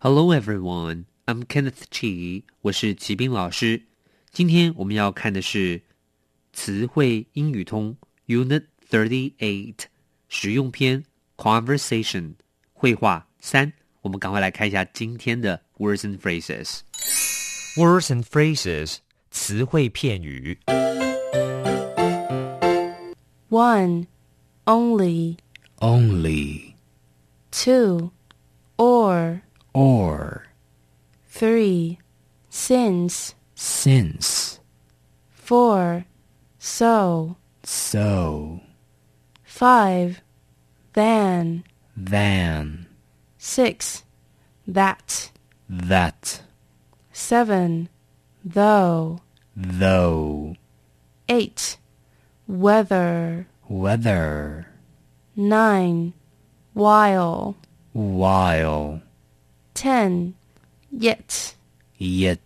Hello everyone, I'm Kenneth Chi，我是齐斌老师。今天我们要看的是词汇英语通 Unit Thirty Eight 实用篇 Conversation 绘画三。我们赶快来看一下今天的 words and phrases。 Words and phrases 词汇片语。 One, only. Only Two, or. or Three, since. since Four, so. so Five, than. than Six, that. that Seven, though. though Eight, whether. whether Nine, while. while Ten, yet. yet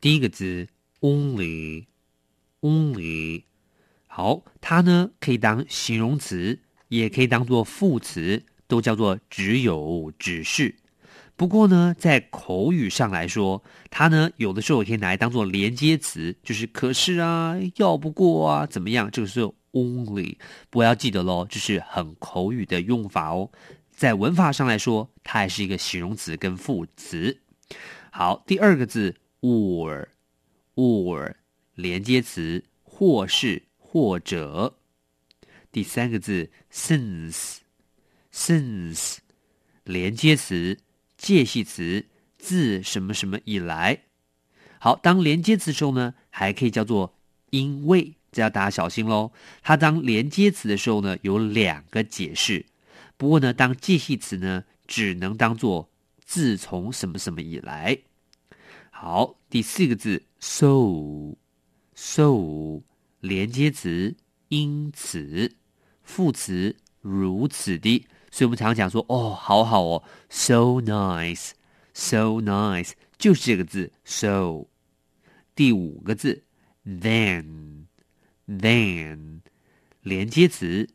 第一个字 only，only，好，它呢可以当形容词，也可以当做副词，都叫做只有、只是。不过呢，在口语上来说，它呢有的时候也可以拿来当做连接词，就是可是啊、要不过啊，怎么样？这个是 only。不要记得喽，这是很口语的用法哦。在文法上来说，它还是一个形容词跟副词。好，第二个字 or or 连接词，或是或者。第三个字 since since 连接词，介系词，自什么什么以来。好，当连接词时候呢，还可以叫做因为，这要大家小心喽。它当连接词的时候呢，有两个解释。不过呢，当介系词呢，只能当做自从什么什么以来。好，第四个字 so so 连接词，因此，副词如此的，所以我们常常讲说，哦，好好哦，so nice so nice 就是这个字 so。第五个字 then then 连接词，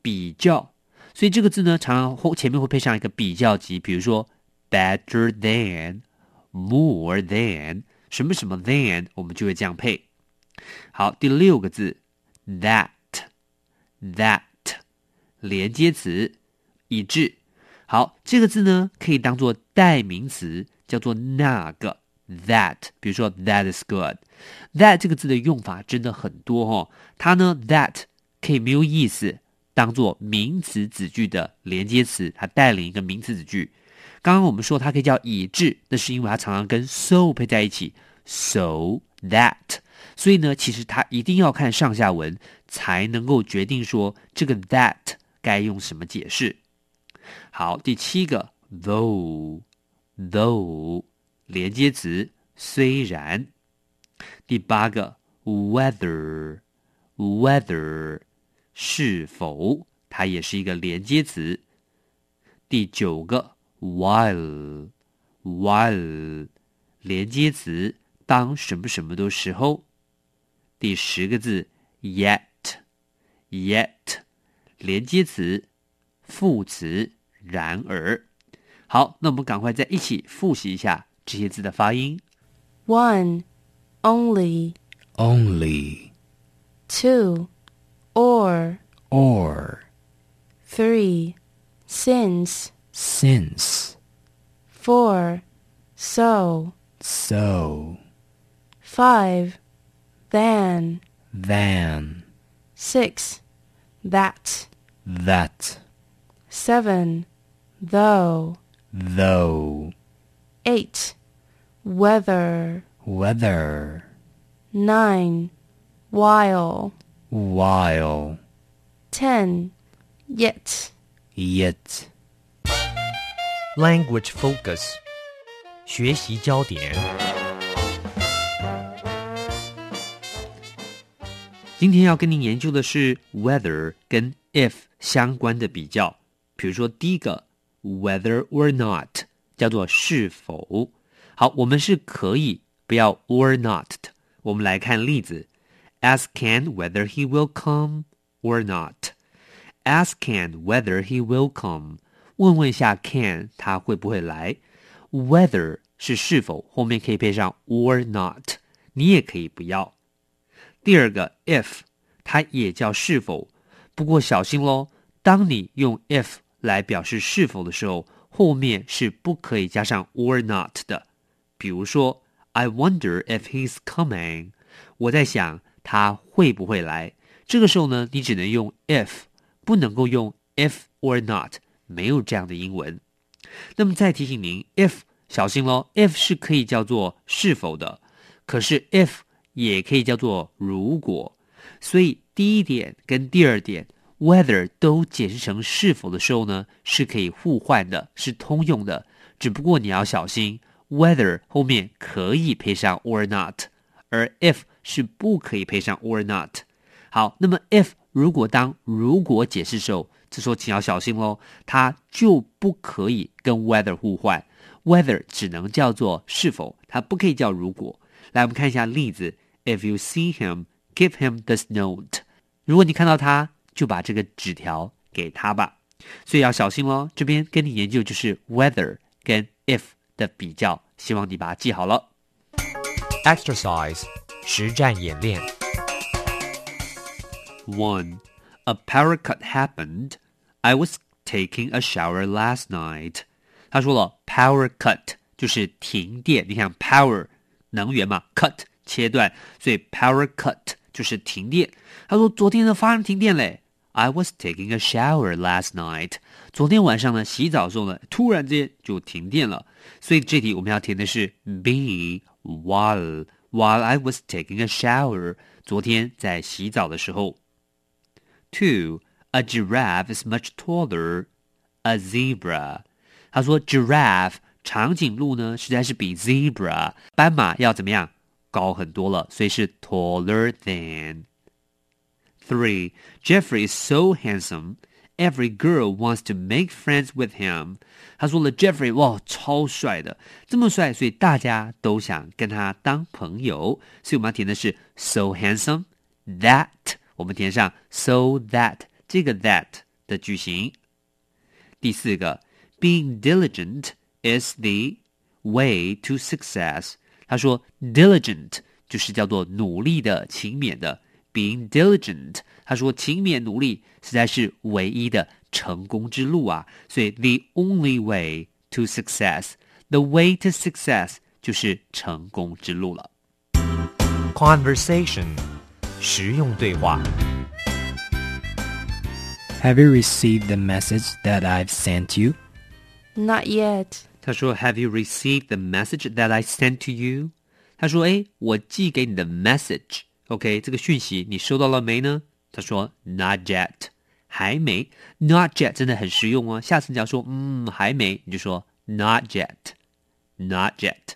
比较。所以这个字呢，常常后前面会配上一个比较级，比如说 better than、more than 什么什么 than，我们就会这样配。好，第六个字 that that 连接词一致。好，这个字呢可以当做代名词，叫做那个 that。比如说 that is good。that 这个字的用法真的很多哦。它呢 that 可以没有意思。当做名词子句的连接词，它带领一个名词子句。刚刚我们说它可以叫已至，那是因为它常常跟 so 配在一起，so that。所以呢，其实它一定要看上下文才能够决定说这个 that 该用什么解释。好，第七个 though，though 连接词虽然。第八个 whether，whether。是否，它也是一个连接词。第九个 while，while 连接词，当什么什么的时候。第十个字 yet，yet 连接词，副词，然而。好，那我们赶快再一起复习一下这些字的发音。One, only. only Two, or. or Three, since. since Four, so. so Five, than. than Six, that. that Seven, though. though Eight, whether. whether Nine, while while Ten, yet. yet Language focus. 学习焦点。今天要跟您研究的是 whether 跟 if 相关的比较。比如说，第一个 whether or not 叫做是否。好，我们是可以不要 or not 的。我们来看例子 ：ask Ken whether he will come or not。ask Ken whether he will come。问问一下 Ken 他会不会来。whether 是是否，后面可以配上 or not，你也可以不要。第二个 if，它也叫是否，不过小心喽，当你用 if 来表示是否的时候，后面是不可以加上 or not 的。比如说，I wonder if he's coming，我在想 他会不会来。这个时候呢，你只能用 if，不能够用 if or not，没有这样的英文。那么再提醒您，if 小心喽，if 是可以叫做是否的，可是 if 也可以叫做如果。所以第一点跟第二点 whether 都解释成是否的时候呢，是可以互换的，是通用的。只不过你要小心，whether 后面可以配上 or not，而 if 是不可以配上 or not。好，那么 if 如果当如果解释时候，这时候请要小心喽，它就不可以跟 whether 互换，whether 只能叫做是否，它不可以叫如果。来，我们看一下例子：If you see him, give him this note。如果你看到他，就把这个纸条给他吧。所以要小心喽。这边跟你研究就是 whether 跟 if 的比较，希望你把它记好了。Exercise 实战演练。 One, a power cut happened. I was taking a shower last night. 他说了，power cut 就是停电。你看，power 能源嘛，cut 切断，所以 power cut 就是停电。他说昨天呢发生停电嘞。I was taking a shower last night. 昨天晚上呢洗澡的时候呢，突然之间就停电了。所以这题我们要填的是 B while while I was taking a shower. 昨天在洗澡的时候。Two, a giraffe is much taller. A zebra. 他说 giraffe 长颈鹿呢，实在是比 zebra 斑马要怎么样高很多了，所以是 taller than。Three, Jeffrey is so handsome. Every girl wants to make friends with him. 他说了，Jeffrey 哇，超帅的，这么帅，所以大家都想跟他当朋友。所以我们要填的是 so handsome that，我们填上 so that 这个 that 的句型。第四个，being diligent is the way to success。他说，diligent 就是叫做努力的、勤勉的。 being diligent，他说勤勉努力实在是唯一的成功之路啊。所以 the only way to success，the way to success 就是成功之路了。 Conversation 实用对话。 Have you received the message that I've sent you? Not yet. 他说，Have you received the message that I sent to you？他说，哎，我寄给你的 OK，、这个讯息你收到了没呢？他说，Not yet，还没。Not yet 真的很实用哦。下次你要说，嗯，还没，你就说 Not yet，Not yet。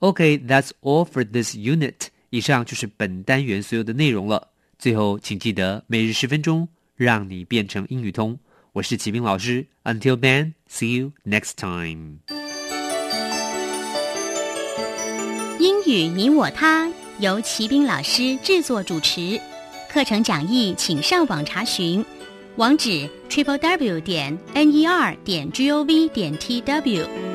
OK，that's、all for this unit。以上就是本单元所有的内容了。最后，请记得每日十分钟，让你变成英语通。我是启明老师，Until then，see you next time。英语你我他由齐兵老师制作主持，课程讲义请上网查询，网址 triple w 点 n e r 点 g o v 点 t w。